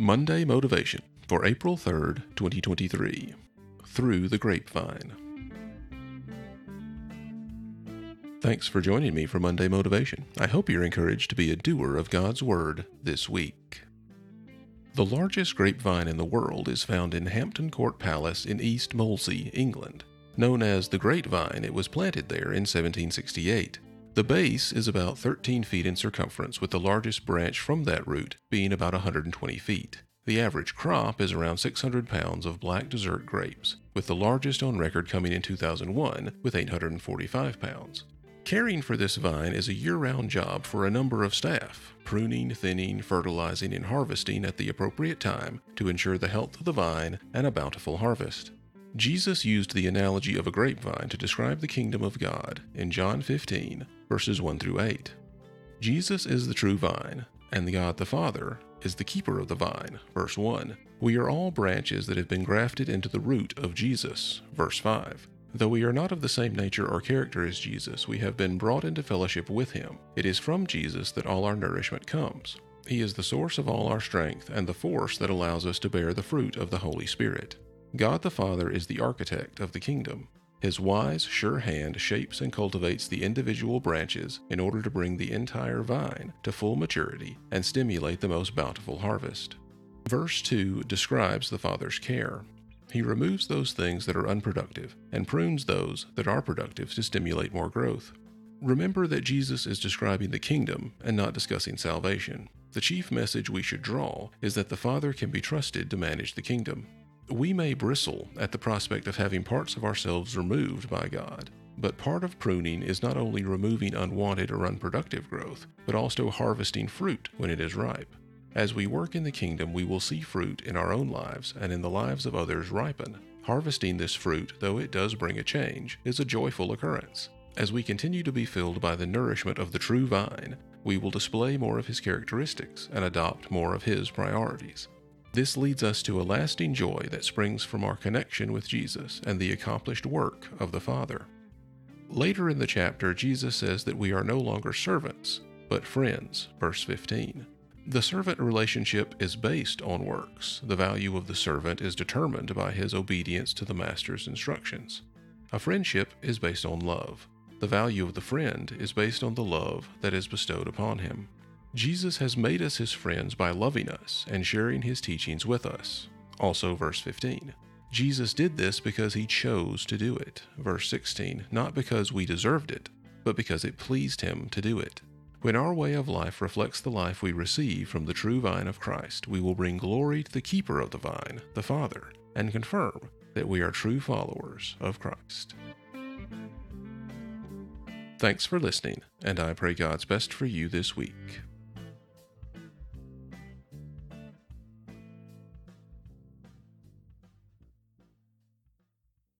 Monday Motivation for April 3rd, 2023. Through the Grapevine. Thanks for joining me for Monday Motivation. I hope you're encouraged to be a doer of God's Word this week. The largest grapevine in the world is found in Hampton Court Palace in East Molesey, England. Known as the Grapevine, it was planted there in 1768. The base is about 13 feet in circumference, with the largest branch from that root being about 120 feet. The average crop is around 600 pounds of black dessert grapes, with the largest on record coming in 2001 with 845 pounds. Caring for this vine is a year round job for a number of staff, pruning, thinning, fertilizing, and harvesting at the appropriate time to ensure the health of the vine and a bountiful harvest. Jesus used the analogy of a grapevine to describe the kingdom of God in John 15, verses 1 through 8. Jesus is the true vine, and the God the Father is the keeper of the vine. Verse 1. We are all branches that have been grafted into the root of Jesus. Verse 5. Though we are not of the same nature or character as Jesus, we have been brought into fellowship with him. It is from Jesus that all our nourishment comes. He is the source of all our strength and the force that allows us to bear the fruit of the Holy Spirit. God the Father is the architect of the kingdom. His wise, sure hand shapes and cultivates the individual branches in order to bring the entire vine to full maturity and stimulate the most bountiful harvest. Verse 2 describes the Father's care. He removes those things that are unproductive and prunes those that are productive to stimulate more growth. Remember that Jesus is describing the kingdom and not discussing salvation. The chief message we should draw is that the Father can be trusted to manage the kingdom. We may bristle at the prospect of having parts of ourselves removed by God, but part of pruning is not only removing unwanted or unproductive growth, but also harvesting fruit when it is ripe. As we work in the kingdom, we will see fruit in our own lives and in the lives of others ripen. Harvesting this fruit, though it does bring a change, is a joyful occurrence. As we continue to be filled by the nourishment of the true vine, we will display more of his characteristics and adopt more of his priorities. This leads us to a lasting joy that springs from our connection with Jesus and the accomplished work of the Father. Later in the chapter, Jesus says that we are no longer servants, but friends, verse 15. The servant relationship is based on works. The value of the servant is determined by his obedience to the master's instructions. A friendship is based on love. The value of the friend is based on the love that is bestowed upon him. Jesus has made us his friends by loving us and sharing his teachings with us. Also, verse 15. Jesus did this because he chose to do it. Verse 16. Not because we deserved it, but because it pleased him to do it. When our way of life reflects the life we receive from the true vine of Christ, we will bring glory to the keeper of the vine, the Father, and confirm that we are true followers of Christ. Thanks for listening, and I pray God's best for you this week.